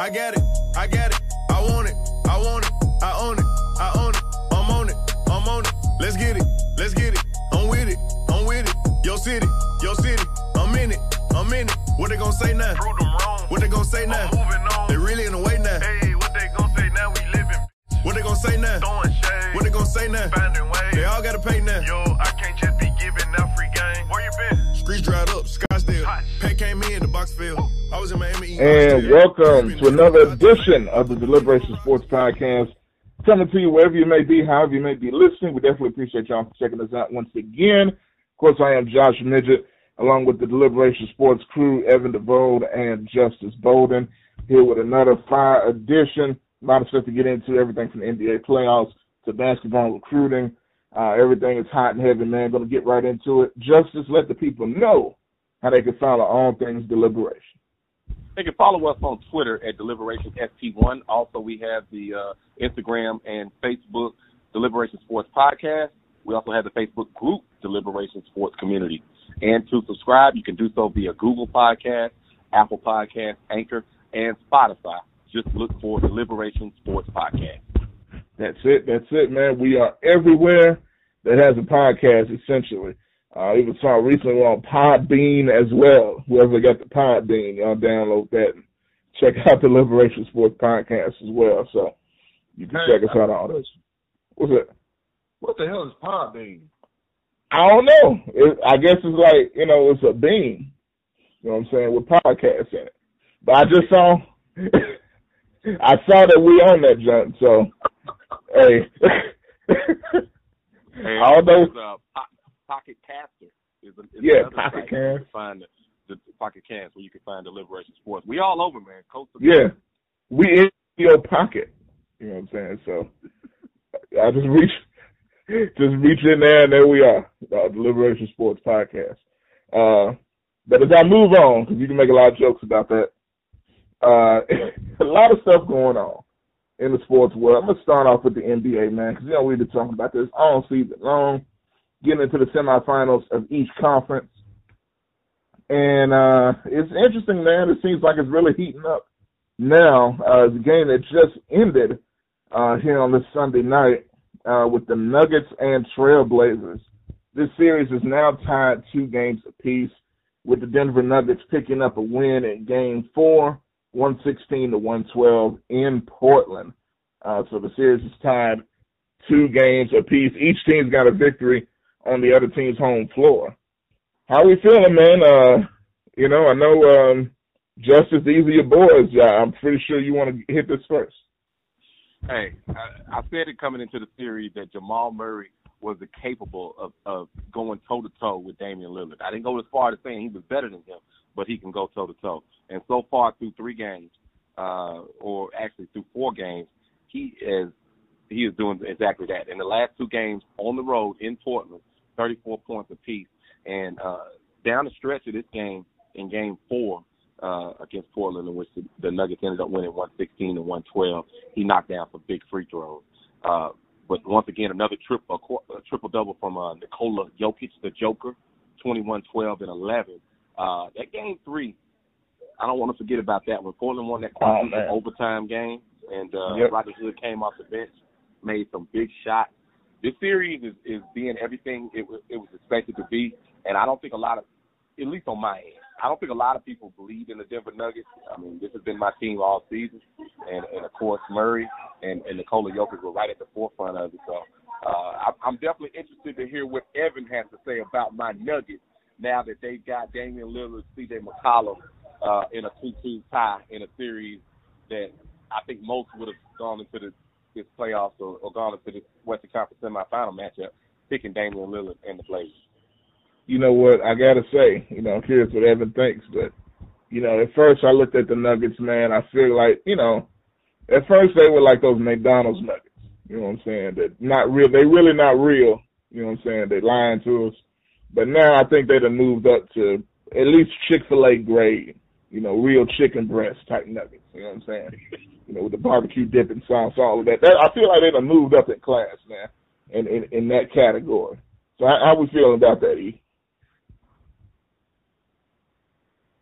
I got it, I got it, I want it, I want it, I own it, I own it, I'm on it, I'm on it. Let's get it, let's get it, I'm with it, I'm with it. Yo city, yo city, I'm in it, I'm in it. What they gonna say now? Prove them wrong. What they gonna say now? I'm moving on. They really in the way now. Hey, what they gon' say now? We living, What they gonna say now? throwing shade, What they gonna say now? finding ways. They all gotta pay now. Yo, I can't just be giving out free game. Where you been? Streets dried up, Scottsdale. Hot. Pay came in, the box fell. I was in Miami. eating And welcome to another edition of the Deliberation Sports Podcast. Coming to you wherever you may be, however you may be listening. We definitely appreciate y'all for checking us out once again. Of course, I am Josh Midget, along with the Deliberation Sports crew, Evan DeVold and Justice Bolden, here with another fire edition. A lot of stuff to get into, everything from the NBA playoffs to basketball recruiting. Uh, everything is hot and heavy, man. Going to get right into it. Justice, let the people know how they can follow all things deliberation. They can follow us on Twitter at Deliberation ST1. Also, we have the uh, Instagram and Facebook Deliberation Sports Podcast. We also have the Facebook group Deliberation Sports Community. And to subscribe, you can do so via Google Podcast, Apple Podcast, Anchor, and Spotify. Just look for Deliberation Sports Podcast. That's it. That's it, man. We are everywhere that has a podcast, essentially. I uh, even saw recently we're on Podbean as well. Whoever got the Podbean, y'all download that and check out the Liberation Sports Podcast as well. So you can Hey, check us out on this. What's it? What the hell is Podbean? I don't know. It, I guess it's like, you know, it's a bean. You know what I'm saying? With podcasts in it. But I just saw I saw that we on that junk, so hey. hey Although there's, uh, Po- Pocket Caster is, a, is Yeah, Pocket site where you Cast. find the, the Pocket Cast where you can find the Liberation Sports. We all over, man. Coast Yeah. We in your pocket. You know what I'm saying? So I just reach just reach in there and there we are. Uh, the Liberation Sports Podcast. Uh but as I move on, because you can make a lot of jokes about that, uh a lot of stuff going on in the sports world. I'm gonna start off with the NBA, man, because you know we've been talking about this all season long, getting into the semifinals of each conference. And uh it's interesting, man. It seems like it's really heating up now. Uh, the game that just ended uh, here on this Sunday night uh, with the Nuggets and Trailblazers. This series is now tied two games apiece, with the Denver Nuggets picking up a win in Game Four, 116 to 112 in Portland. Uh, so the series is tied two games apiece. Each team's got a victory on the other team's home floor. How we feeling, man? Uh, you know, I know um, Justice, these are your boys. I'm pretty sure you want to hit this first. Hey, I, I said it coming into the series that Jamal Murray was capable of, of going toe to toe with Damian Lillard. I didn't go as far as saying he was better than him, but he can go toe to toe. And so far through three games, uh, or actually through four games, he is he is doing exactly that. In the last two games on the road in Portland, 34 points apiece, and uh, down the stretch of this game in Game Four, uh, against Portland, in which the, the Nuggets ended up winning 116 to 112. He knocked down some big free throws. Uh, but once again, another triple a triple double from uh, Nikola Jokic, the Joker, 21, 12, and 11. Uh, that game three, I don't want to forget about that one. Portland won that Oh, quadruple overtime game, and uh, Yep. Rodney Hood came off the bench, made some big shots. This series is, is being everything it was, it was expected to be, and I don't think a lot of, at least on my end, I don't think a lot of people believe in the Denver Nuggets. I mean, this has been my team all season, and and of course Murray and and Nikola Jokic were right at the forefront of it. So uh, I'm definitely interested to hear what Evan has to say about my Nuggets now that they've got Damian Lillard, C.J. McCollum uh, in a two-two tie in a series that I think most would have gone into the, this playoffs or, or gone into this Western Conference semifinal matchup picking Damian Lillard and the Blazers. You know what? I gotta say, you know, I'm curious what Evan thinks, but you know, at first I looked at the Nuggets, man. I feel like, you know, at first they were like those McDonald's Nuggets. You know what I'm saying? That not real. They really not real. You know what I'm saying? They lying to us. But now I think they'd have moved up to at least Chick Fil A grade. You know, real chicken breast type nuggets. You know what I'm saying? You know, with the barbecue dipping sauce, all of that. that I feel like they've moved up in class now, in in, in that category. So how, how we feeling about that, E?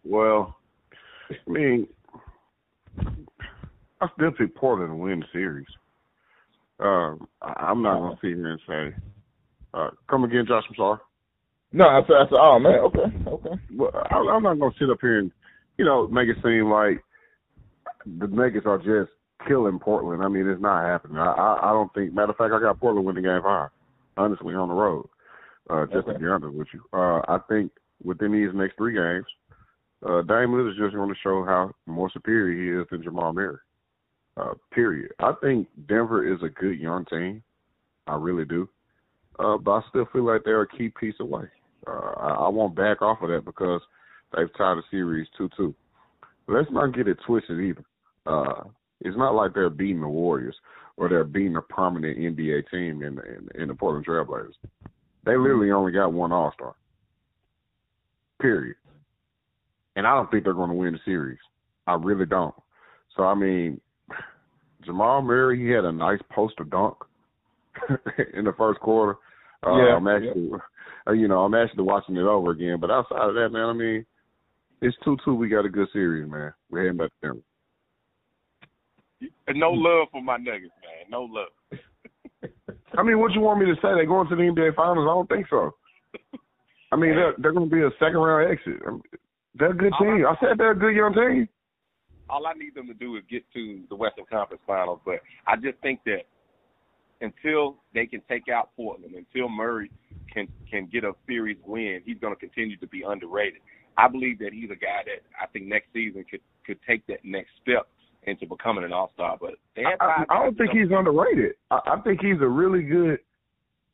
Well, I mean, I still pick Portland win the series. Um, I- I'm not gonna sit here and say, uh, "Come again, Josh." I'm sorry. No, I said, I said, oh man, okay, okay. Well, I- I'm not gonna sit up here and, you know, make it seem like the Nuggets are just killing Portland. I mean, it's not happening. I, I, I don't think. Matter of fact, I got Portland winning the Game Five. Honestly, on the road. Uh, just Okay. to be honest with you, uh, I think within these next three games, uh, Dame Lillard is just going to show how more superior he is than Jamal Murray. Uh, period. I think Denver is a good young team. I really do. Uh, but I still feel like they're a key piece away. Uh, I, I won't back off of that because they've tied the series 2-2. Let's not get it twisted either. Uh, it's not like they're beating the Warriors or they're beating a prominent NBA team in, in, in the Portland Trailblazers. They literally only got one All-Star. Period. And I don't think they're going to win the series. I really don't. So, I mean, Jamal Murray, he had a nice poster dunk in the first quarter. Uh, Yeah, I'm actually, uh, you know, I'm actually watching it over again. But outside of that, man, I mean, it's two two. We got a good series, man. We're heading back to Denver. And no love for my Nuggets, man. No love. I mean, what you want me to say? They going to the NBA Finals? I don't think so. I mean, they're they're going to be a second round exit. I mean, they're a good team. I said they're a good young team. all I need them to do is get to the Western Conference Finals. But I just think that until they can take out Portland, until Murray can can get a series win, he's going to continue to be underrated. I believe that he's a guy that I think next season could could take that next step into becoming an All Star. But they have I, I don't think he's underrated. I, I think he's a really good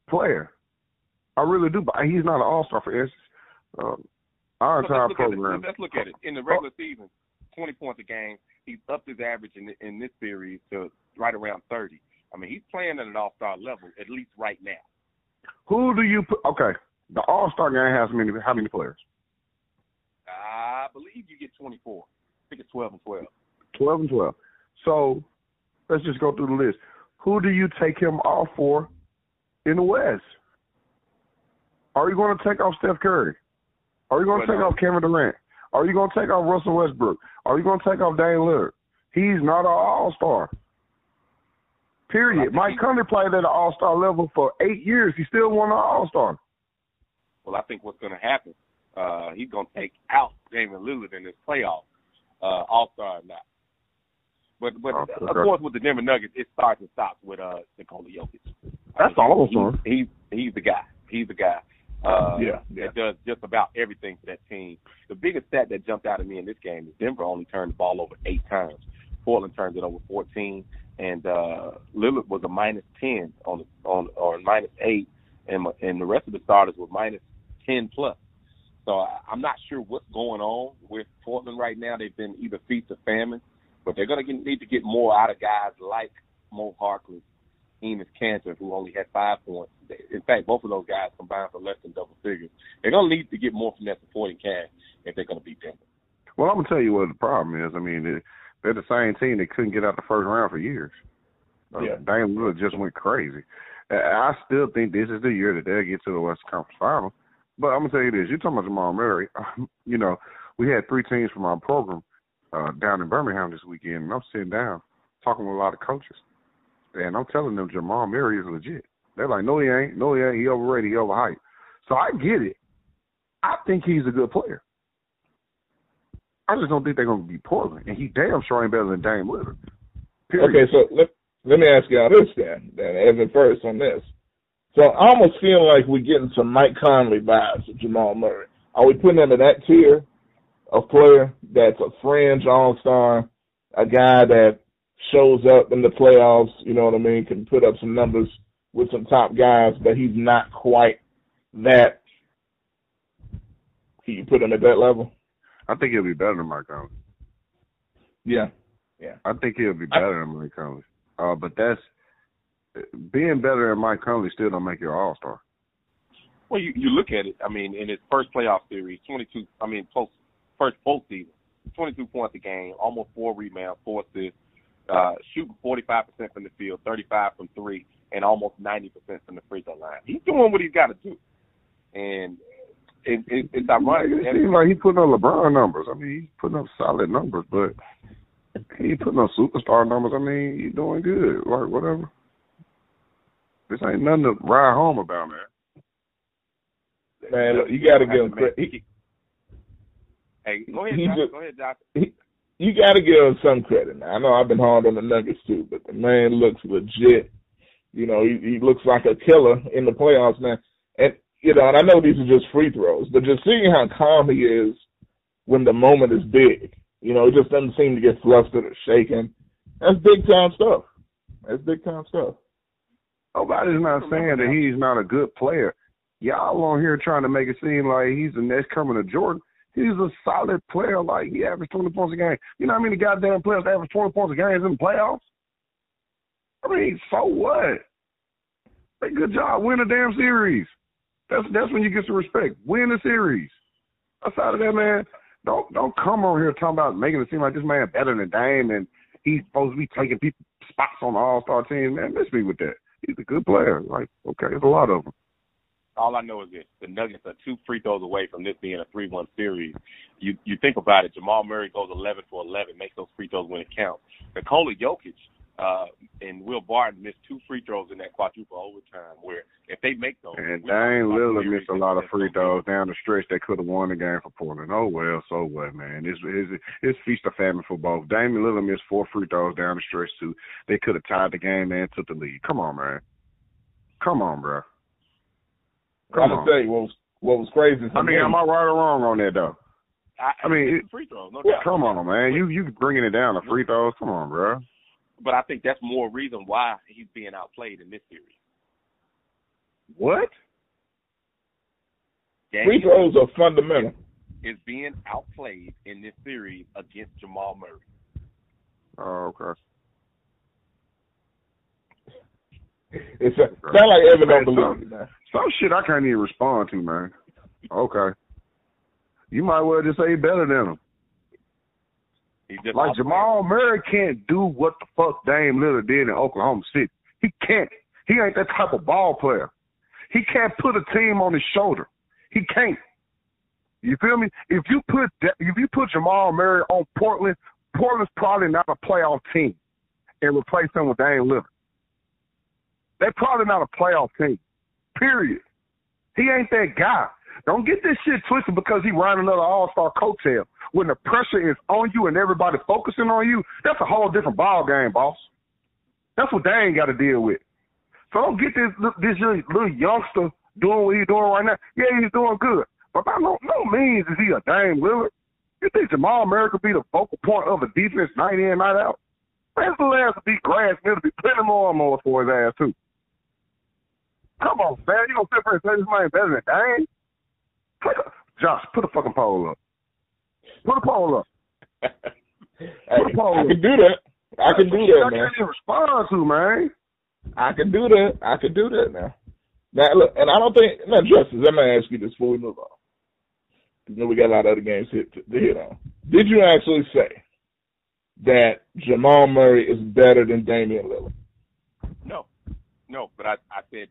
player. I really do, but he's not an all star for instance. Um, our Let's entire look at it. program. Let's look at it. In the regular season, 20 points a game. He's upped his average in in this series to right around 30. I mean, he's playing at an All Star level at least right now. Who do you put? Okay, the All Star game has many. How many players? I believe you get 24. I think it's 12 and 12. And twelve. So let's just go through the list. Who do you take him off for in the West? Are you going to take off Steph Curry? Are you going to take off Kevin Durant? Are you going to take off Russell Westbrook? Are you going to take off Dame Lillard? He's not an All Star. Period. Well, I think Mike he- Conley played at an All Star level for eight years. He still won an All Star. Well, I think what's going to happen, uh, he's going to take out Damian Lillard in this playoff, uh, All Star or not. But but Okay. of course, with the Denver Nuggets, it starts and stops with uh, Nikola Jokic. That's I mean, all I'm saying. He's he's the guy. He's the guy. Uh, Yeah, yeah. that does just about everything for that team. The biggest stat that jumped out at me in this game is Denver only turned the ball over eight times. Portland turned it over 14, and uh, Lillard was a minus 10 on the, on or minus eight, and and the rest of the starters were minus 10 plus. So I, I'm not sure what's going on with Portland right now. They've been either feast or famine, but they're going to need to get more out of guys like Mo Harkless, Enes Kanter, who only had five points. In fact, both of those guys combined for less than double figures. They're going to need to get more from that supporting cast if they're going to beat Denver. Well, I'm gonna tell you what the problem is. I mean, they- they're the same team that couldn't get out the first round for years. Uh, Dame Lillard just went crazy. Uh, I still think this is the year that they'll get to the Western Conference Final. But I'm gonna tell you this: you're talking about Jamal Murray. you know, we had three teams from our program uh, down in Birmingham this weekend, and I'm sitting down talking with a lot of coaches, and I'm telling them Jamal Murray is legit. They're like, no, he ain't. No, he ain't. He overrated. He overhyped. So I get it. I think he's a good player. I just don't think they're going to be Portland, and he damn sure ain't better than Dame Lillard. Period. Okay, so let let me ask y'all this then, then Evan first on this. So I almost feel like we're getting some Mike Conley vibes with Jamal Murray. Are we putting him in that tier of player that's a fringe all star, a guy that shows up in the playoffs, you know what I mean, can put up some numbers with some top guys, but he's not quite that can you put him at that level? I think he'll be better than Mike Conley. Yeah. Yeah. I think he'll be better than Mike Conley. Uh, but that's being better than Mike Conley still don't make you an All Star. Well, you, you look at it. I mean, in his first playoff series, 22. I mean, post first full postseason, 22 points a game, almost four rebounds, four assists, uh, shooting 45 percent from the field, 35 from three, and almost 90 percent from the free throw line. He's doing what he's got to do, and it, it, it's ironic. It seems like he's putting up LeBron numbers. I mean, he's putting up solid numbers, but he's putting put no superstar numbers. I mean, he's doing good. Like whatever. This ain't nothing to ride home about, man. Man, look, you got to give him credit. He, Hey, go ahead, He Josh. just- Go ahead, Josh. you got to give him some credit. Now, I know I've been hard on the Nuggets too, but the man looks legit. You know, he, he looks like a killer in the playoffs, man. And you know, and I know these are just free throws, but just seeing how calm he is when the moment is big. You know, it just doesn't seem to get flustered or shaken. That's big time stuff. That's big time stuff. Nobody's not saying that he's not a good player. Y'all on here trying to make it seem like he's the next coming of Jordan. He's a solid player. Like he averaged twenty points a game. You know how many goddamn players average twenty points a game in the playoffs? I mean, so what? Hey, good job. Win a damn series. That's that's when you get some respect. Win the series. Outside of that, man, don't don't come on here talking about making it seem like this man better than Dame and he's supposed to be taking people spots on the All Star team. Man, miss me with that. He's a good player. Like, okay, there's a lot of them. All I know is this: the Nuggets are two free throws away from this being a three-one series. You you think about it: Jamal Murray goes 11 for 11, makes those free throws when it counts. Nikola Jokic uh, and Will Barton missed two free throws in that quadruple overtime. Where if they make those, And we're talking Dame about Lillard missed a lot of free throws down the stretch that could have won the game for Portland. Oh well, so what, man? It's it's, it's feast or famine for both. Dame Lillard missed four free throws down the stretch too. They could have tied the game and took the lead. Come on, man. Come on, bro. I Come just on. tell you what was what was crazy. I mean, am I right or wrong on that though? I, I mean, it- free throws, no doubt. Come on, man. You you bringing it down to free throws? Come on, bro. But I think that's more reason why he's being outplayed in this series. What? free throws are fundamental. is being outplayed in this series against Jamal Murray. Oh, okay. It's a, sound like Evan don't believe it, man. Some shit I can't even respond to, man. Okay. You might well just say better than him. Like outplayed. Jamal Murray can't do what the fuck Dame Lillard did in Oklahoma City. He can't. He ain't that type of ball player. He can't put a team on his shoulder. He can't. You feel me? If you put if you put Jamal Murray on Portland, Portland's probably not a playoff team, and replace him with Dame Lillard. They're probably not a playoff team. Period. He ain't that guy. Don't get this shit twisted because he ran another All Star coattail. When the pressure is on you and everybody focusing on you, that's a whole different ball game, boss. That's what they ain't got to deal with. So don't get this this little youngster doing what he's doing right now. Yeah, he's doing good, but by no, no means is he a Dame Lillard. You think Jamal Murray could be the focal point of a defense night in, night out? Man's the last to beat Grass to be plenty more and more for his ass too. Come on, man. You gonna sit there and say this man better than Dame? Put a, Josh, put a fucking poll up. Put a poll up. Hey, I Paul. can do that. I can do that, man. I can't even respond to, man. I can do that. I can do that now. Now look, and I don't think now Justice, let me ask you this before we move on. You know we got a lot of other games hit to, to hit on. Did you actually say that Jamal Murray is better than Damian Lillard? No, no, but I, I said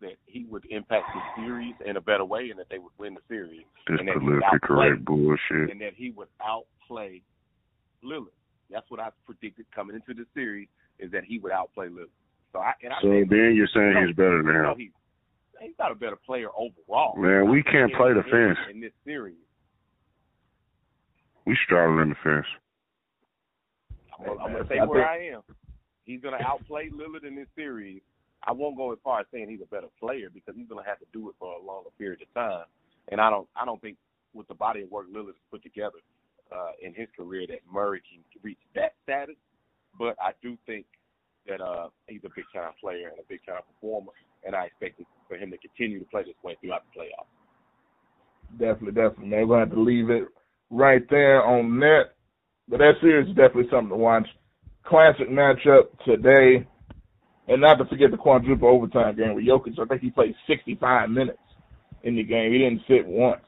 that he would impact the series in a better way and that they would win the series. This and that he would politically outplay- correct bullshit. And that he would outplay Lillard. That's what I predicted coming into the series is that he would outplay Lillard. So I and I So said, then you're saying no, he's better than no, him. he's he's not a better player overall. Man, we can't play the in, fence. in this series. We straddling the fence. I'm, gonna- I'm gonna say I where think- I am. He's gonna outplay Lillard in this series. I won't go as far as saying he's a better player because he's gonna have to do it for a longer period of time. And I don't I don't think with the body of work Lillard put together uh, in his career that Murray can reach that status. But I do think that uh, he's a big time player and a big time performer, and I expect for him to continue to play this way throughout the playoffs. Definitely, definitely, man. Gonna have to leave it right there on that. But that series is definitely something to watch. Classic matchup today. And not to forget the quadruple overtime game with Jokic. I think he played 65 minutes in the game. He didn't sit once.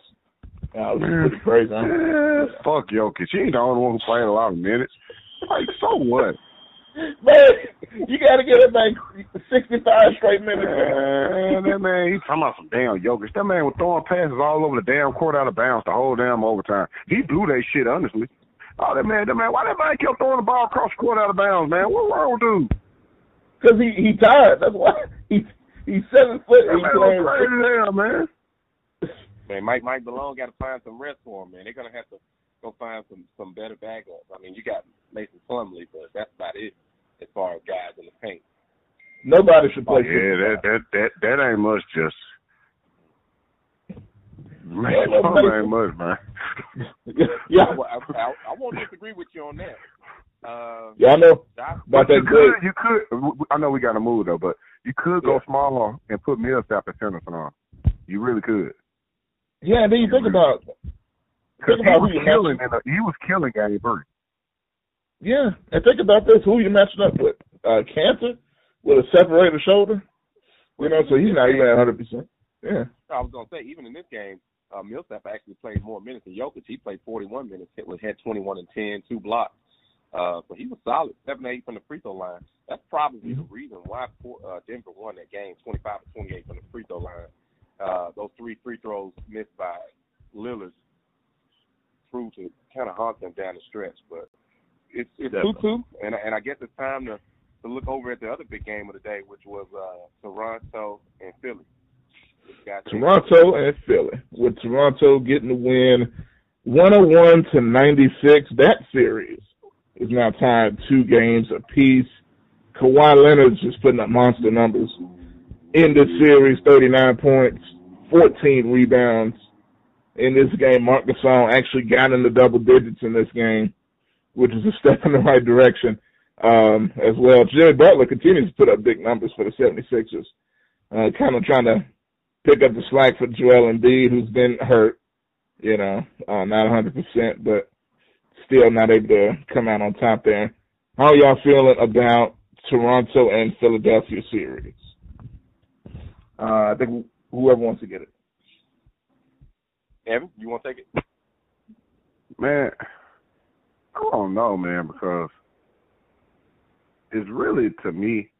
Uh, it was Man, pretty crazy. Huh? eh, fuck Jokic. He ain't the only one who played a lot of minutes. Like, so what? Man, you got to get it back 65 straight minutes. Man, that man, he talking about some damn Jokic. That man was throwing passes all over the damn court out of bounds the whole damn overtime. He blew that shit, honestly. Oh, that man, that man, why that man kept throwing the ball across the court out of bounds, man? What wrong with dude? Because he he tired. That's why he he's seven foot. That and man He was playing. crazy as hell, man. Man, Mike Mike Malone got to find some rest for him, man. They're gonna have to go find some some better backups. I mean, you got Mason Plumlee, but that's about it as far as guys in the paint. Nobody should Oh, play. yeah, that that that that ain't much, just. Man, Yeah, that ain't much, man. yeah, I, I, I won't disagree with you on that. Uh, yeah, I know about But you good. could, you could. I know we got to move though, but you could go Yeah. smaller and put Millsap at center for now. You really could. Yeah, and then you think about Because Think he about was who you killing. In a, he was killing game three. yeah, and think about this: who you matching up with? Uh, Kanter with a separated shoulder. You know, so he's not even at hundred percent. Yeah, I was gonna say, even in this game, uh, Millsap actually played more minutes than Jokic. He played 41 minutes. It was had 21 and 10, two blocks. Uh, but he was solid, seven eight from the free throw line. That's probably the reason why uh, Denver won that game, 25 to 28 from the free throw line. Uh, those three free throws missed by Lillard proved to kind of haunt them down the stretch. But it's it's two two, and and I guess it's time to to look over at the other big game of the day, which was uh, Toronto and Philly. Toronto and Philly, with Toronto getting the win, one hundred one to ninety six. That series is now tied two games apiece. Kawhi Leonard's just putting up monster numbers in this series: thirty nine points, fourteen rebounds. In this game, Marc Gasol actually got in the double digits in this game, which is a step in the right direction um, as well. Jimmy Butler continues to put up big numbers for the 76ers, uh, kind of trying to pick up the slack for Joel Embiid, who's been hurt, you know, uh, not 100%, but still not able to come out on top there. How are y'all feeling about Toronto and Philadelphia series? Uh, I think whoever wants to get it. Evan, you want to take it? Man, I don't know, man, because it's really to me.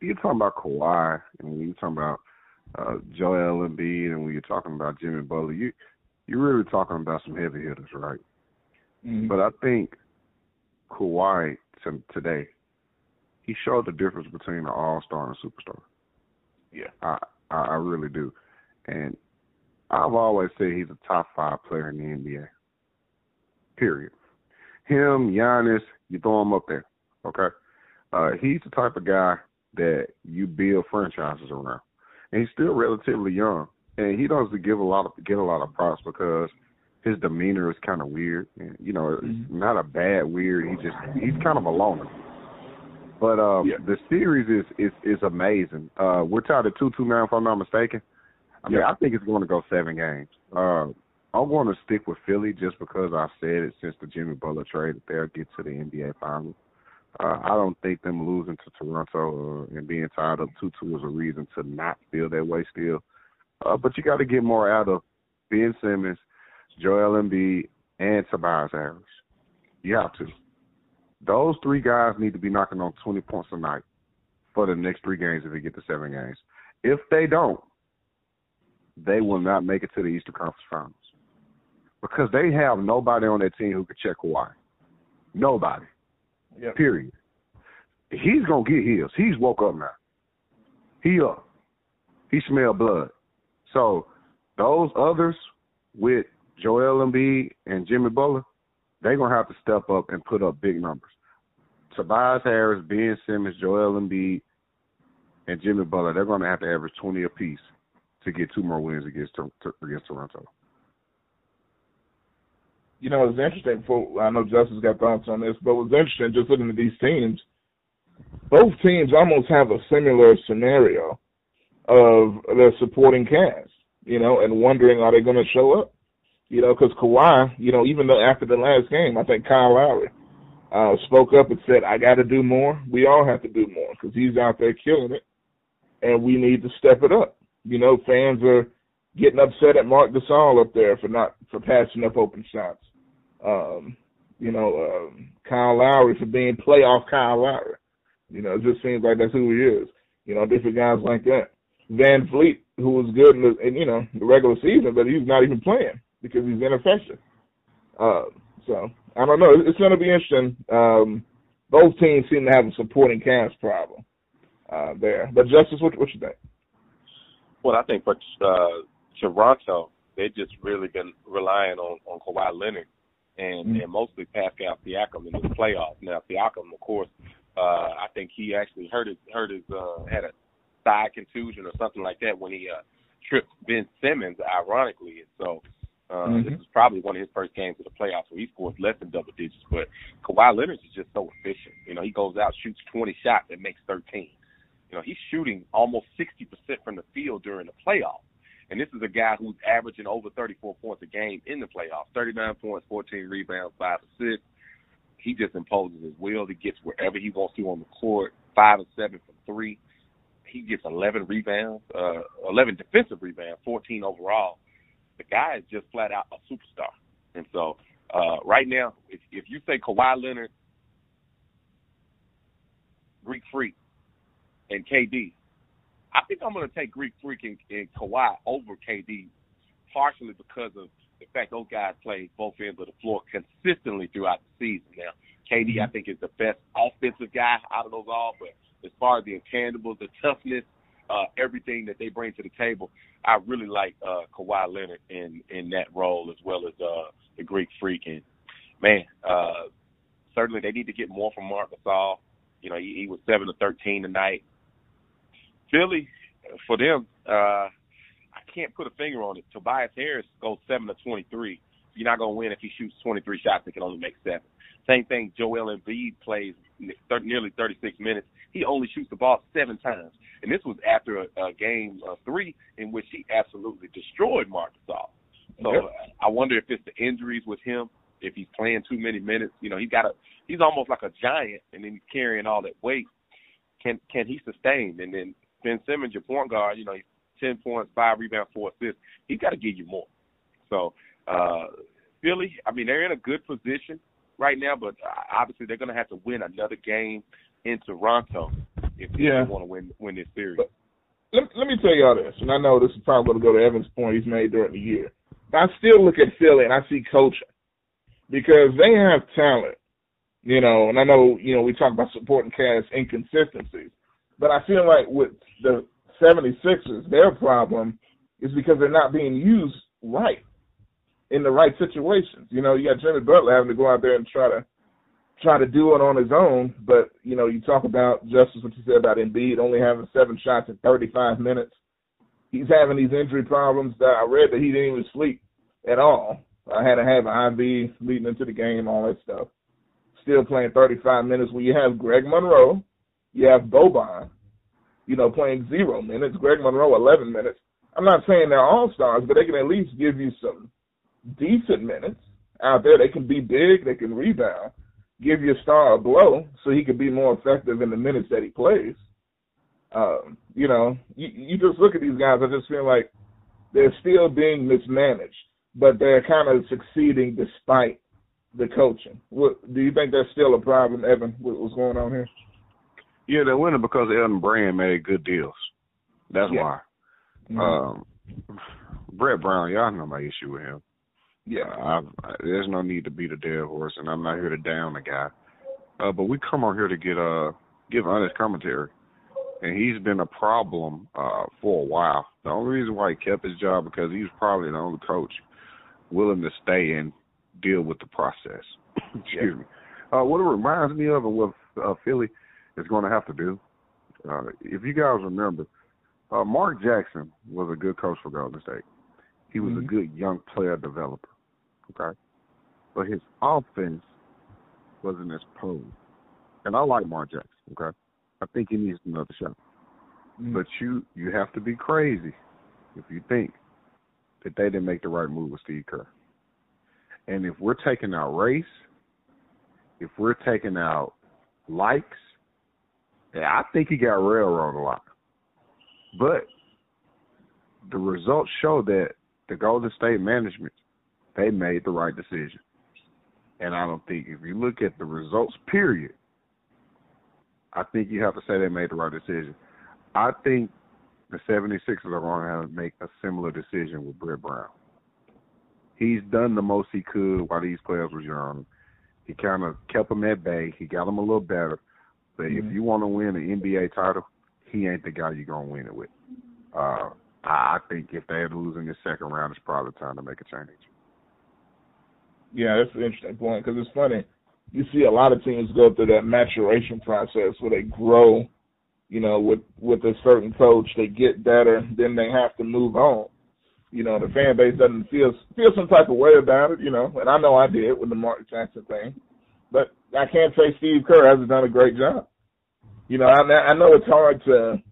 You're talking about Kawhi, and when you're talking about uh, Joel Embiid, and when you're talking about Jimmy Butler, you you're really talking about some heavy hitters, right? Mm-hmm. But I think Kawhi to, today, he showed the difference between an all star and a superstar. Yeah. I, I I really do, and I've always said he's a top five player in the NBA. Period. Him, Giannis, you throw him up there, okay? Uh, he's the type of guy that you build franchises around, and he's still relatively young, and he doesn't give a lot of get a lot of props because his demeanor is kind of weird. You know, it's not a bad weird. He just he's kind of a loner. But um, Yeah. the series is is is amazing. Uh, we're tied at two two now, if I'm not mistaken. I mean, Yeah. I think it's going to go seven games. Uh, I'm going to stick with Philly just because I've said it since the Jimmy Butler trade that they'll get to the NBA Finals. Uh, I don't think them losing to Toronto uh, and being tied up two two is a reason to not feel that way still. Uh, Uh, but you got to get more out of Ben Simmons, Joel Embiid, and Tobias Harris. You have to. Those three guys need to be knocking on 20 points a night for the next three games if they get to seven games. If they don't, they will not make it to the Eastern Conference Finals because they have nobody on their team who can check Kawhi. Nobody. Yeah. Period. He's gonna get his. He's woke up now. He up. He smell blood. So those others with Joel Embiid and Jimmy Butler, they're gonna have to step up and put up big numbers. Tobias Harris, Ben Simmons, Joel Embiid, and Jimmy Butler, they're gonna have to average twenty apiece to get two more wins against against Toronto. you know, it's interesting. I know Justice got thoughts on this, but what's interesting, just looking at these teams, both teams almost have a similar scenario of their supporting cast. You know, and wondering are they going to show up? You know, because Kawhi, you know, even though after the last game, I think Kyle Lowry uh, spoke up and said, "I got to do more. We all have to do more because he's out there killing it, and we need to step it up." You know, fans are getting upset at Marc Gasol up there for not for passing up open shots. Um, you know, um, Kyle Lowry for being playoff Kyle Lowry. You know, it just seems like that's who he is. You know, different guys like that. VanVleet, who was good in the in, you know the regular season, but he's not even playing because he's ineffective. Uh, so I don't know. It's going to be interesting. Um, both teams seem to have a supporting cast problem uh, there. But Justice, what what you think? Well, I think for uh, Toronto, they've just really been relying on on Kawhi Leonard and Mhm. and mostly Pascal Siakam in the playoffs. Now Siakam, of course, uh, I think he actually hurt his hurt his uh, had a thigh contusion or something like that when he uh, tripped Ben Simmons, ironically, and so. Uh, Mhm. This is probably one of his first games of the playoffs where he scores less than double digits. But Kawhi Leonard is just so efficient. You know, he goes out, shoots 20 shots, and makes 13. You know, he's shooting almost 60% from the field during the playoffs. And this is a guy who's averaging over 34 points a game in the playoffs 39 points, 14 rebounds, 5 assists. He just imposes his will. He gets wherever he wants to on the court, 5 and 7 from 3. He gets 11 rebounds, uh, 11 defensive rebounds, 14 overall. The guy is just flat out a superstar. And so, uh, right now, if, if you say Kawhi Leonard, Greek Freak, and KD, I think I'm going to take Greek Freak and, and Kawhi over KD, partially because of the fact those guys play both ends of the floor consistently throughout the season. Now, KD, I think, is the best offensive guy out of those all, but as far as the intangibles, the toughness, uh, everything that they bring to the table, I really like uh, Kawhi Leonard in in that role as well as uh, the Greek Freak. And man, uh, certainly they need to get more from Marc Gasol. You know, he, he was seven to thirteen tonight. Philly, for them, uh, I can't put a finger on it. Tobias Harris goes seven to twenty-three. You're not to win if he shoots 23 shots and can only make seven. Same thing. Joel Embiid plays nearly 36 minutes. He only shoots the ball seven times, and this was after a, a game uh, three in which he absolutely destroyed Marc Gasol. So Yep. uh, I wonder if it's the injuries with him, if he's playing too many minutes. You know, he's got a he's almost like a giant, and then he's carrying all that weight. Can can he sustain? And then Ben Simmons, your point guard, you know, he's ten points, five rebounds, four assists. He's got to give you more. So uh Philly, I mean, they're in a good position right now, but uh, obviously they're going to have to win another game in Toronto if Yeah. they want to win win this series. But- let, let me tell y'all this, and I know this is probably going to go to Evan's point he's made during the year. But I still look at Philly and I see coaching because they have talent, you know, and I know, you know, we talk about supporting cast inconsistencies, but I feel like with the 76ers, their problem is because they're not being used right in the right situations. You know, you got Jimmy Butler having to go out there and try to try to do it on his own. But you know, you talk about Justice, what you said about Embiid only having seven shots in 35 minutes. He's having these injury problems that I read that he didn't even sleep at all. I had to have an IV leading into the game, all that stuff. Still playing 35 minutes. When you have Greg Monroe, you have Boban, you know, playing zero minutes. Greg Monroe 11 minutes. I'm not saying they're all stars, but they can at least give you some decent minutes out there. They can be big, they can rebound, give your star a blow so he can be more effective in the minutes that he plays. Um, you know, you, you just look at these guys, I just feel like they're still being mismanaged, but they're kind of succeeding despite the coaching. What, do you think that's still a problem, Evan? What, what's going on here? Yeah, they're winning because Elton Brand made good deals. That's Yeah. why. Mhm. Um, Brett Brown, y'all know my issue with him. Yeah. Uh, I, I, there's no need to beat a dead horse, and I'm not here to down the guy. Uh, but we come on here to get uh give honest commentary, and he's been a problem uh for a while. The only reason why he kept his job because he's probably the only coach willing to stay and deal with the process. Excuse me. Uh, what it reminds me of and what uh, Philly is going to have to do. Uh, if you guys remember, uh, Mark Jackson was a good coach for Golden State. He was a Mhm. good young player developer. Okay. But his offense wasn't as potent. And I like Mark Jackson, okay? I think he needs another shot. Mhm. But you you have to be crazy if you think that they didn't make the right move with Steve Kerr. And if we're taking out race, if we're taking out likes, yeah, I think he got railroaded a lot. But the results show that the Golden State management they made the right decision. And I don't think if you look at the results period, I think you have to say they made the right decision. I think the 76ers are going to have to make a similar decision with Brett Brown. he's done the most he could while these players was young. He kind of kept them at bay. He got them a little better. But Mhm. if you want to win an NBA title, he ain't the guy you're gonna win it with. Uh, I I think if they're losing the second round, it's probably time to make a change. Yeah, that's an interesting point because it's funny. You see a lot of teams go through that maturation process where they grow, you know, with with a certain coach, they get better, then they have to move on. You know, the fan base doesn't feel feel some type of way about it, you know, and I know I did with the Mark Jackson thing, but I can't say Steve Kerr hasn't done a great job. You know, I, I know it's hard to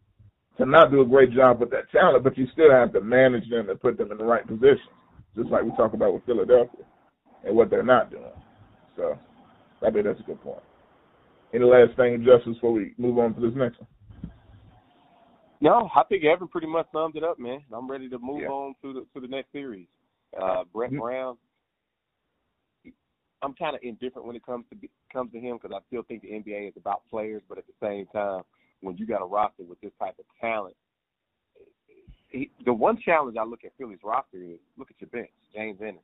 to not do a great job with that talent, but you still have to manage them and put them in the right positions, just like we talk about with Philadelphia and what they're not doing. So I think that's a good point. Any last thing, Justice, before we move on to this next one? No, I think Evan pretty much summed it up, man. I'm ready to move Yeah. on to the to the next series. Uh, Brett Mhm. Brown. I'm kind of indifferent when it comes to comes to him because I still think the NBA is about players, but at the same time, when you got a roster with this type of talent, he, the one challenge I look at Philly's roster is look at your bench. James Ennis,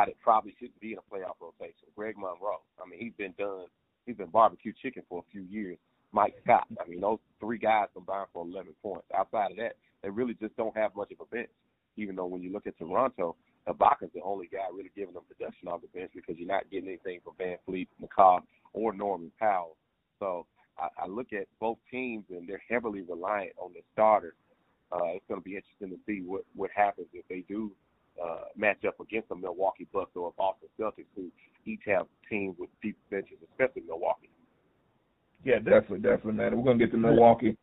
guy that probably shouldn't be in a playoff rotation. Greg Monroe. I mean, he's been done. He's been barbecue chicken for a few years. Mike Scott. I mean, those three guys combined for 11 points. Outside of that, they really just don't have much of a bench. Even though when you look at Toronto, Ibaka's the only guy really giving them production off the bench because you're not getting anything from VanVleet, McCaw, or Norman Powell. So I, I look at both teams and they're heavily reliant on the starters. Uh, it's going to be interesting to see what what happens if they do uh, match up against the Milwaukee Bucks or Boston Celtics, who each have teams with deep benches, especially Milwaukee. Yeah, definitely, definitely, man. We're gonna get to Milwaukee.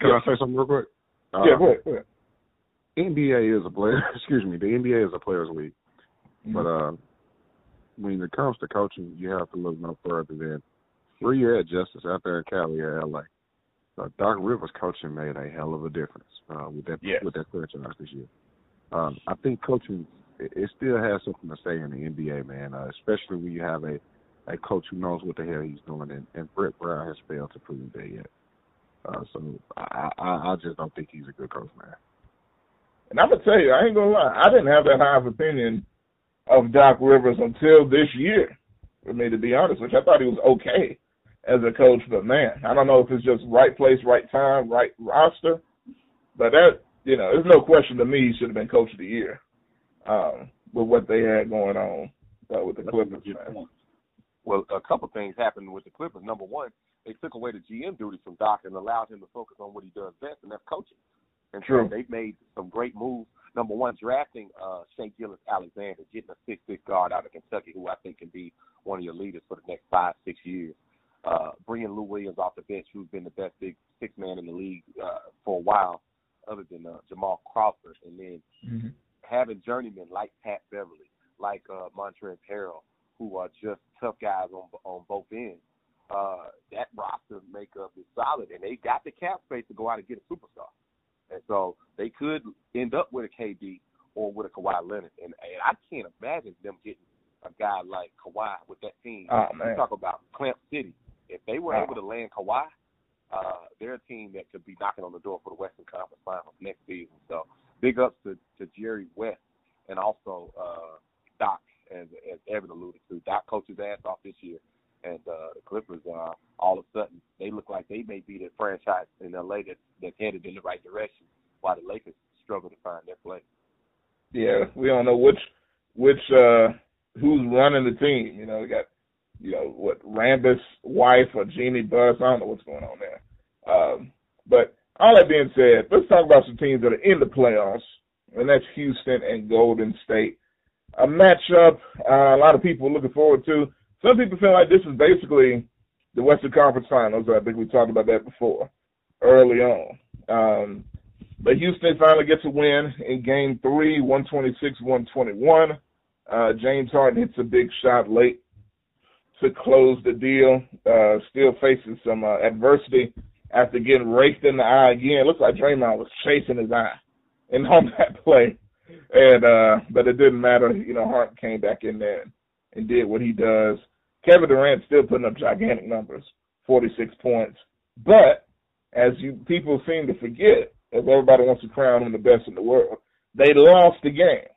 Can I say something real quick? Uh, yeah, go ahead, go ahead. NBA is a player. Excuse me. The NBA is a players' league, but Mm-hmm. uh, when it comes to coaching, you have to look no further than where you at, Justice, out there in Cali or LA. Uh, Doc Rivers' coaching made a hell of a difference uh, with that Yes. with that franchise this year. Um, I think coaching it, it still has something to say in the NBA, man. Uh, especially when you have a a coach who knows what the hell he's doing, and, and Brett Brown has failed to prove that yet. Uh, so I, I I just don't think he's a good coach, man. And I'm gonna tell you, I ain't gonna lie, I didn't have that high of opinion of Doc Rivers until this year. For me, to be honest, which I thought he was okay as a coach, but man, I don't know if it's just right place, right time, right roster. But that, you know, there's no question to me he should have been coach of the year um, with what they had going on uh, with the Clippers. Well, a couple things happened with the Clippers. Number one, they took away the GM duties from Doc and allowed him to focus on what he does best, and that's coaching. And True. so they've made some great moves. Number one, drafting uh, Shea Gillis Alexander, getting a six-six guard out of Kentucky, who I think can be one of your leaders for the next five, six years. Uh, bringing Lou Williams off the bench, who's been the best big six man in the league uh, for a while, other than uh, Jamal Crawford, and then Mm-hmm. having journeymen like Pat Beverley, like uh, Montrezl Harrell, who are just tough guys on on both ends. Uh, that roster makeup is solid, and they got the cap space to go out and get a superstar. And so they could end up with a KD or with a Kawhi Leonard, and, and I can't imagine them getting a guy like Kawhi with that team. Oh You talk about Clamp City. If they were Wow. able to land Kawhi, uh, they're a team that could be knocking on the door for the Western Conference Finals next season. So big ups to, to Jerry West and also uh, Doc, as, as Evan alluded to. Doc coached his ass off this year, and uh, the Clippers, uh, all of a sudden, they look like they may be the franchise in LA that, that's headed in the right direction, while the Lakers struggle to find their place. yeah, we don't know which which uh who's running the team. You know, we got you know what Rambis' wife or Jeanie Buss. I don't know what's going on there. Um, but all that being said, let's talk about some teams that are in the playoffs, and that's Houston and Golden State. A matchup uh, a lot of people are looking forward to. Some people feel like this is basically the Western Conference Finals. I think we talked about that before, early on. Um, but Houston finally gets a win in Game Three, 126-121. Uh, James Harden hits a big shot late to close the deal. Uh, still facing some uh, adversity after getting raked in the eye again. It Looks like Draymond was chasing his eye and on that play, and uh, but it didn't matter. You know, Hart came back in there and, did what he does. Kevin Durant still putting up gigantic numbers, 46 points. But as you people seem to forget, as everybody wants to crown him the best in the world, they lost the game.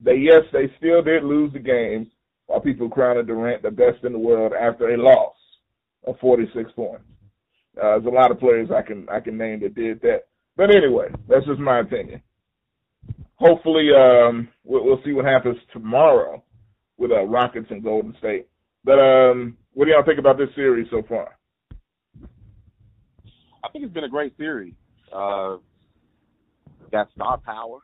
They yes, they still did lose the game, while people crowned Durant the best in the world after a loss of 46 points. Uh, there's a lot of players I can I can name that did that. But anyway, that's just my opinion. Hopefully, um, we'll, we'll see what happens tomorrow with uh, Rockets and Golden State. But um, what do y'all think about this series so far? I think it's been a great series. Uh, got star power.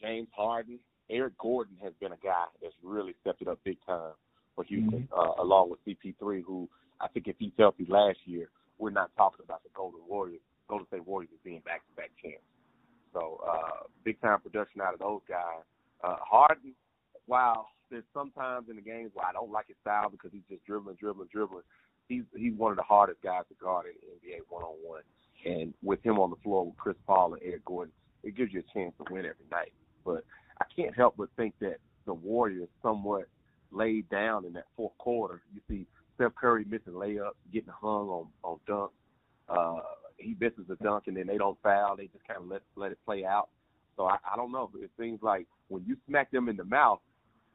James Harden, Eric Gordon has been a guy that's really stepped it up big time for Houston, Mm-hmm. uh, along with CP3, who I think if he's healthy last year, we're not talking about the Golden Warriors, Golden State Warriors as being back-to-back champs. So uh, big time production out of those guys. Uh, Harden, while there's sometimes in the games where I don't like his style because he's just dribbling, dribbling, dribbling. He's he's one of the hardest guys to guard in the NBA one on one. And with him on the floor with Chris Paul and Eric Gordon, it gives you a chance to win every night. But I can't help but think that the Warriors somewhat laid down in that fourth quarter. You see Steph Curry missing layups, getting hung on on dunks. Uh, he misses a dunk and then they don't foul. They just kind of let let it play out. So I, I don't know. It seems like when you smack them in the mouth,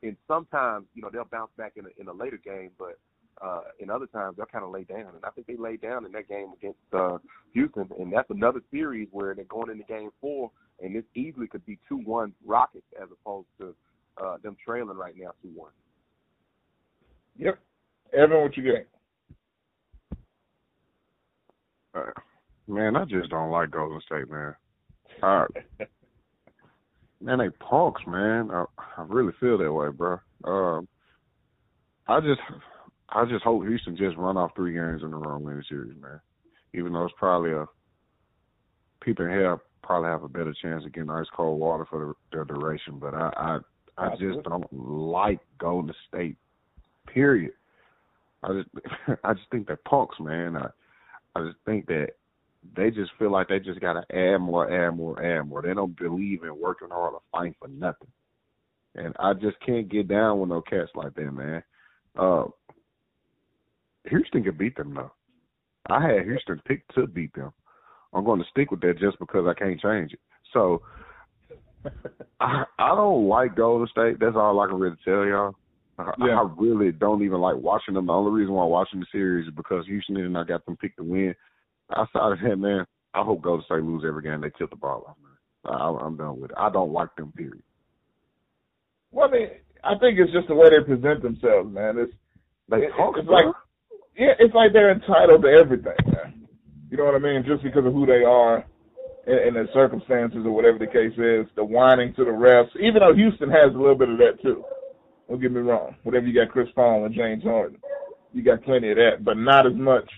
and sometimes you know they'll bounce back in a, in a later game, but uh, in other times they'll kind of lay down. And I think they laid down in that game against uh, Houston, and that's another series where they're going into Game Four, and this easily could be two one Rockets as opposed to uh, them trailing right now two one. Yep. Evan, what you got? Uh, man, I just don't like Golden State, man. I, man, they punks, man. I, I really feel that way, bro. Um, I just, I just hope Houston just run off three games in a row in the series, man. Even though it's probably a people in here probably have a better chance of getting ice cold water for the, their duration, but I, I, I just don't like Golden State. Period. I just, I just think they're punks, man. I, I just think that they just feel like they just gotta add more, add more, add more. They don't believe in working hard or fighting for nothing. And I just can't get down with no cats like that, man. Uh Houston could beat them though. I had Houston picked to beat them. I'm going to stick with that just because I can't change it. So I I don't like Golden State. That's all I can really tell y'all. I, Yeah. I really don't even like watching them. The only reason why I'm watching the series is because Houston and I got them picked to win. Outside of that, man, I hope Golden State lose every game they tilt the ball off, man. I, I'm done with it. I don't like them, period. Well, I mean, I think it's just the way they present themselves, man. It's They it- talk, it's like yeah, it's like they're entitled to everything, man. You know what I mean? Just because of who they are and, in their circumstances or whatever the case is, the whining to the refs. Even though Houston has a little bit of that too. Don't get me wrong. Whatever you got, Chris Paul and James Harden, you got plenty of that, but not as much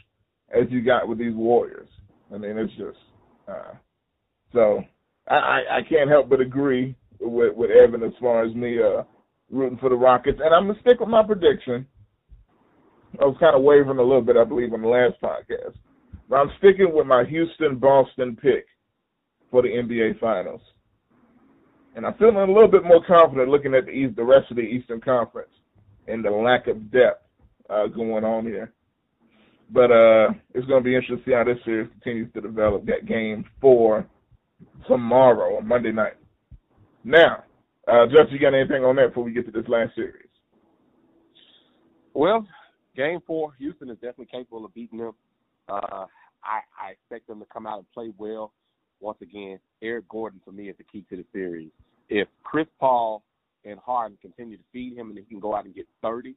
as you got with these Warriors. I mean, it's just uh, so. I, I I can't help but agree with with Evan as far as me uh rooting for the Rockets, and I'm gonna stick with my prediction. I was kind of wavering a little bit, I believe, on the last podcast. But I'm sticking with my Houston Boston pick for the NBA Finals. And I'm feeling a little bit more confident looking at the East, the rest of the Eastern Conference and the lack of depth uh, going on here. But uh, it's going to be interesting to see how this series continues to develop. That game four tomorrow on Monday night. Now, uh, Jeff, you got anything on that before we get to this last series? Well, game four, Houston is definitely capable of beating them. Uh, I, I expect them to come out and play well. Once again, Eric Gordon for me is the key to the series. If Chris Paul and Harden continue to feed him and he can go out and get 30,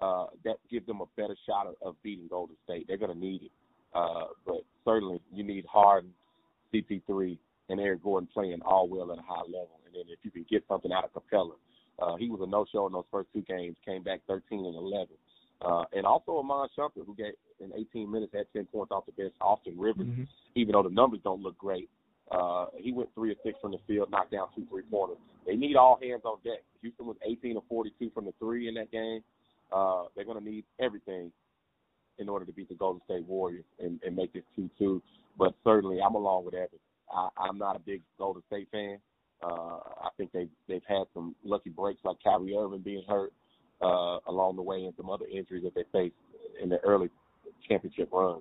uh, that gives them a better shot of, of beating Golden State. They're going to need it. Uh, but certainly you need Harden, CP3, and Eric Gordon playing all well at a high level. And then if you can get something out of Capela, uh, he was a no-show in those first two games, came back 13 and 11. Uh, and also Iman Shumpert, who got in 18 minutes had 10 points off the bench. Austin Rivers, even though the numbers don't look great, uh, he went three or six from the field, knocked down two three pointers. They need all hands on deck. Houston was 18 or 42 from the three in that game. Uh, they're going to need everything in order to beat the Golden State Warriors and, and make this 2-2. But certainly, I'm along with Evan. I, I'm not a big Golden State fan. Uh, I think they've they've had some lucky breaks, like Kyrie Irving being hurt uh, along the way, and some other injuries that they faced in their early championship run.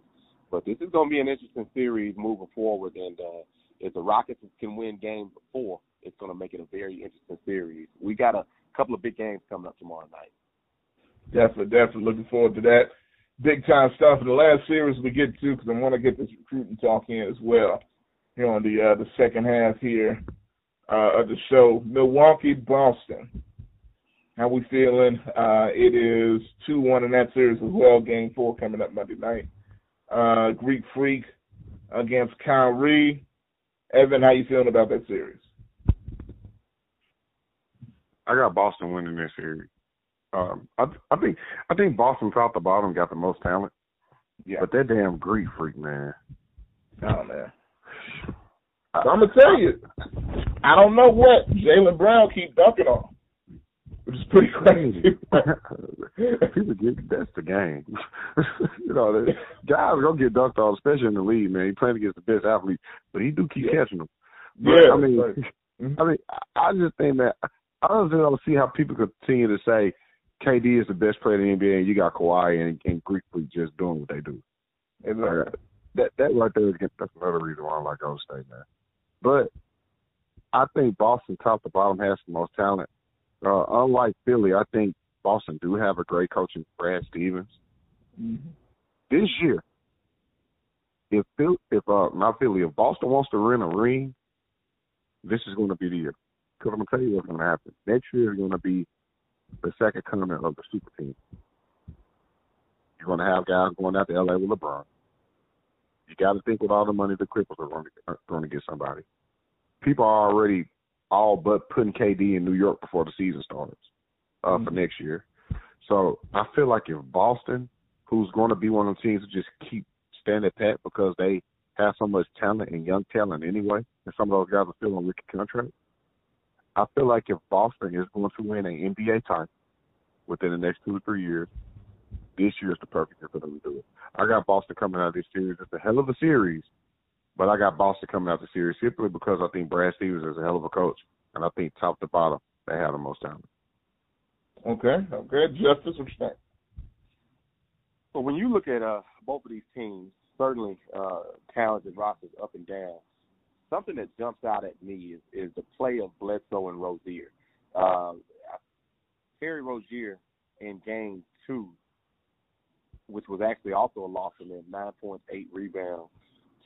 But this is going to be an interesting series moving forward, and uh, if the Rockets can win Game Four, it's going to make it a very interesting series. We got a couple of big games coming up tomorrow night. Definitely, definitely looking forward to that. Big time stuff. In the last series we get to, because I want to get this recruiting talk in as well here on the uh, the second half here uh, of the show. Milwaukee, Boston. How we feeling? Uh, it is two one in that series as well. Game four coming up Monday night. Uh, Greek Freak against Kyrie. Evan, how you feeling about that series? I got Boston winning this series. Um, I I think I think Boston top the bottom got the most talent. Yeah. But that damn Greek freak man. Oh man. So I'm gonna tell you, I don't know what Jaylen Brown keep dunking on, which is pretty crazy. People get that's the game. you know, the guys gonna get dunked on, especially in the league, man. He playing against the best athlete, but he do keep Yeah. catching them. But, yeah, I mean, right. Mhm. I mean, I- just think that I don't don't see how people continue to say KD is the best player in the NBA, and you got Kawhi and, and Greek Freak just doing what they do. Exactly. That that right there is that's another reason why I like Golden State, man. But I think Boston, top to bottom, has the most talent. Uh, unlike Philly, I think Boston do have a great coach in Brad Stevens. Mhm. This year, if Phil, if uh not Philly, if Boston wants to win a ring, this is going to be the year. Because I'm gonna tell you what's going to happen. Next year is going to be the second coming of the super team. You're going to have guys going out to LA with LeBron. You got to think with all the money the Clippers are going to, are going to get somebody. People are already all but putting KD in New York before the season starts uh, for next year. So I feel like if Boston, who's going to be one of the teams to just keep standing pat because they have so much talent and young talent anyway, and some of those guys are still on rookie contract. I feel like if Boston is going to win an NBA title within the next two to three years, this year is the perfect year for them to do it. I got Boston coming out of this series. It's a hell of a series, but I got Boston coming out of the series simply because I think Brad Stevens is a hell of a coach, and I think top to bottom they have the most talent. Okay, okay. Justice, what you think? So when you look at uh, both of these teams, certainly uh, talented rosters up and down. Something that jumps out at me is, is the play of Bledsoe and Rozier. Uh, Terry Rozier in Game Two, which was actually also a loss for them, nine points, eight rebounds,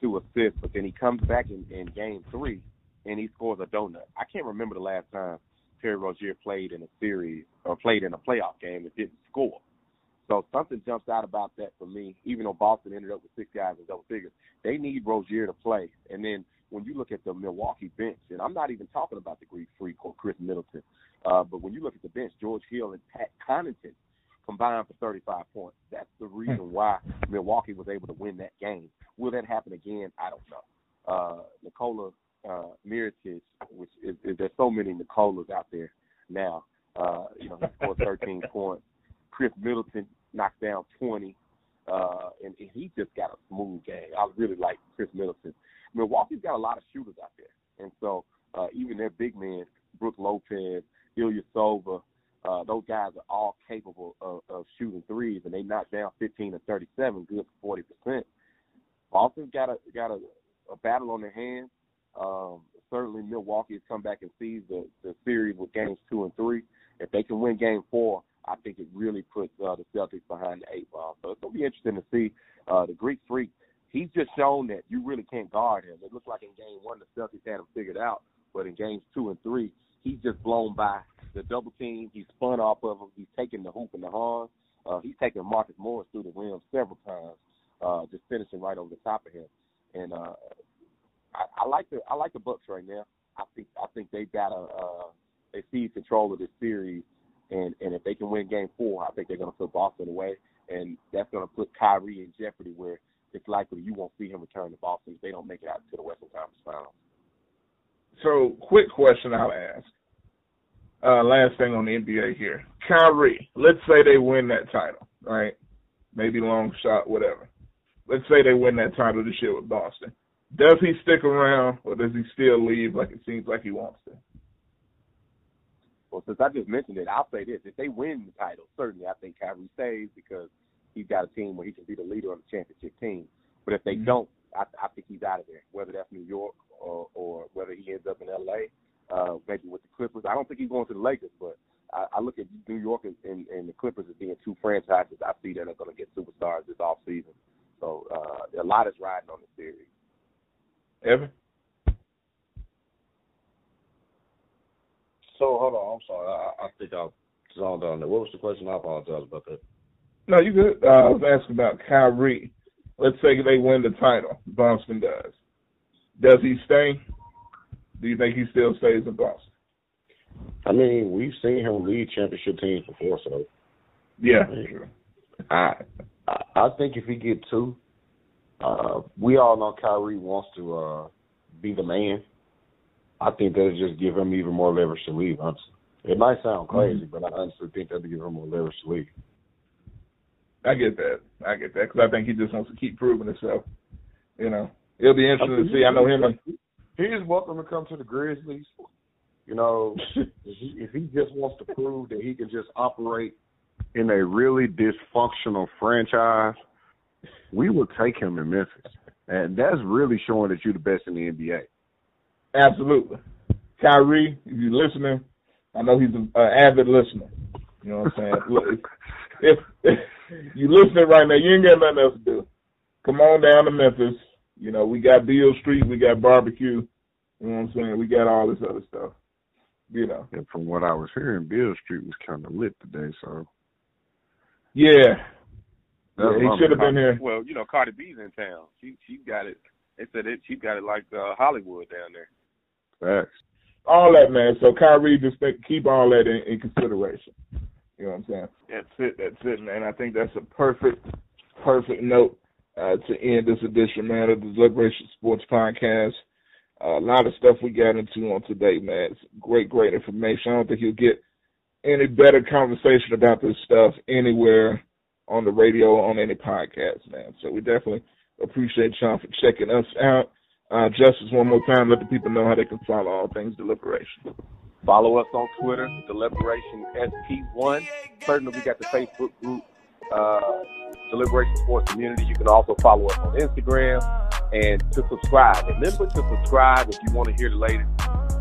two assists. But then he comes back in, in Game Three and he scores a donut. I can't remember the last time Terry Rozier played in a series or played in a playoff game and didn't score. So something jumps out about that for me. Even though Boston ended up with six guys in double figures, they need Rozier to play. And then when you look at the Milwaukee bench, and I'm not even talking about the Greek Freak or Khris Middleton, uh, but when you look at the bench, George Hill and Pat Connaughton combined for 35 points. That's the reason why Milwaukee was able to win that game. Will that happen again? I don't know. Uh, Nikola uh, Mirotic, which is, is there's so many Nicolas out there now. Uh, you know, he scored 13 points. Khris Middleton knocked down 20, uh, and, and he just got a smooth game. I really like Khris Middleton. Milwaukee's got a lot of shooters out there, and so uh, even their big men, Brook Lopez, Ilya Sova, uh, those guys are all capable of, of shooting threes, and they knocked down 15 and 37, good for 40 percent. Boston's got a got a, a battle on their hands. Um, certainly, Milwaukee has come back and seized the, the series with games two and three. If they can win game four, I think it really puts uh, the Celtics behind the eight ball. So it's gonna be interesting to see uh, the Greek Freak. He's just shown that you really can't guard him. It looked like in game one the Celtics had him figured out, but in games two and three, he's just blown by the double team. He's spun off of him. He's taken the hoop and the horn. Uh, he's taken Marcus Morris through the rim several times, uh, just finishing right over the top of him. And uh, I, I like the I like the Bucks right now. I think I think they got a uh, they seize control of this series, and and if they can win Game Four, I think they're going to put Boston away, and that's going to put Kyrie in jeopardy where it's likely you won't see him return to Boston if they don't make it out to the Western Conference Finals. So, quick question I'll ask. Uh, last thing on the NBA here. Kyrie, let's say they win that title, right? Maybe long shot, whatever. Let's say they win that title this year with Boston. Does he stick around or does he still leave like it seems like he wants to? Well, since I just mentioned it, I'll say this: if they win the title, certainly I think Kyrie stays because he's got a team where he can be the leader of the championship team. But if they don't, I, I think he's out of there. Whether that's New York or, or whether he ends up in L.A., uh, maybe with the Clippers. I don't think he's going to the Lakers, but I, I look at New York and, and, and the Clippers as being two franchises I see that are going to get superstars this off season. So uh, a lot is riding on the series. Evan. So hold on, I'm sorry. I, I think I zoned on there. What was the question? I apologize about that. No, you good. Uh, I was asking about Kyrie. Let's say they win the title. Boston does. Does he stay? Do you think he still stays in Boston? I mean, we've seen him lead championship teams before, so Yeah. I I, think if he get two, uh, we all know Kyrie wants to uh, be the man. I think that'll just give him even more leverage to leave. Honestly, it might sound crazy, but I honestly think that'll give him more leverage to leave. I get that. I get that because I think he just wants to keep proving himself. You know, it'll be interesting to see. I know him and He is welcome to come to the Grizzlies. You know, if he, if he just wants to prove that he can just operate In a really dysfunctional franchise, we will take him in Memphis, and that's really showing that you're the best in the NBA. absolutely. Kyrie, if you're listening, I know he's an avid listener. You know what I'm saying? Look, if, if you listening right now, you ain't got nothing else to do. Come on down to Memphis. You know, we got Beale Street, we got barbecue. You know what I'm saying? We got all this other stuff. You know. And from what I was hearing, Beale Street was kind of lit today, so Yeah. Yeah he should have been here. Well, you know, Cardi B's in town. She she got it. They said it. She got it like uh, Hollywood down there. facts. All that, man. So Kyrie, just think, keep all that in, in consideration. You know what I'm saying? That's it. That's it, man. I think that's a perfect, perfect note uh, to end this edition, man, of the Deliberation Sports Podcast. Uh, a lot of stuff we got into on today, man. It's great, great information. I don't think you'll get any better conversation about this stuff anywhere on the radio or on any podcast, man. So we definitely appreciate y'all for checking us out. Uh, Justice, one more time, let the people know how they can follow all things deliberation. Follow us on Twitter, Deliberation SP1. Certainly, we got the Facebook group, uh, Deliberation Sports Community. You can also follow us on Instagram and to subscribe. Remember to subscribe if you want to hear the latest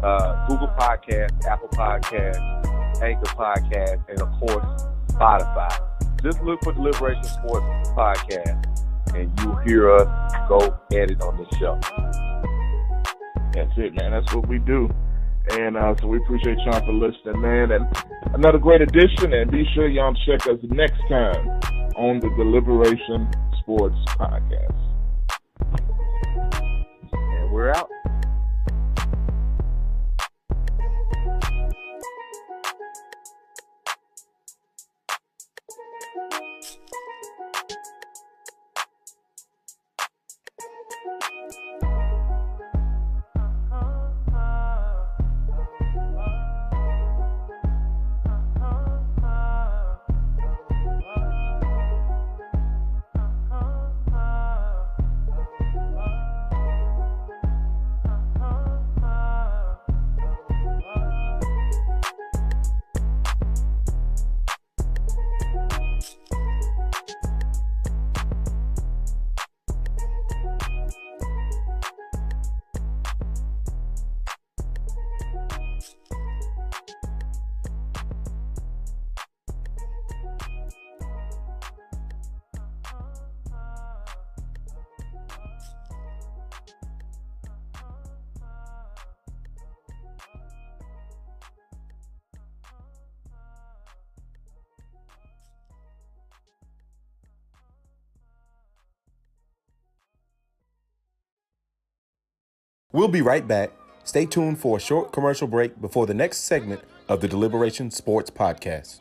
uh, Google Podcast, Apple Podcast, Anchor Podcast, and of course, Spotify. Just look for Deliberation Sports Podcast, and you'll hear us go at it on the show. That's it, man. That's what we do. And uh, so we appreciate y'all for listening, man. And another great edition. And be sure y'all check us next time on the Deliberation Sports Podcast. And we're out. We'll be right back. Stay tuned for a short commercial break before the next segment of the Deliberation Sports Podcast.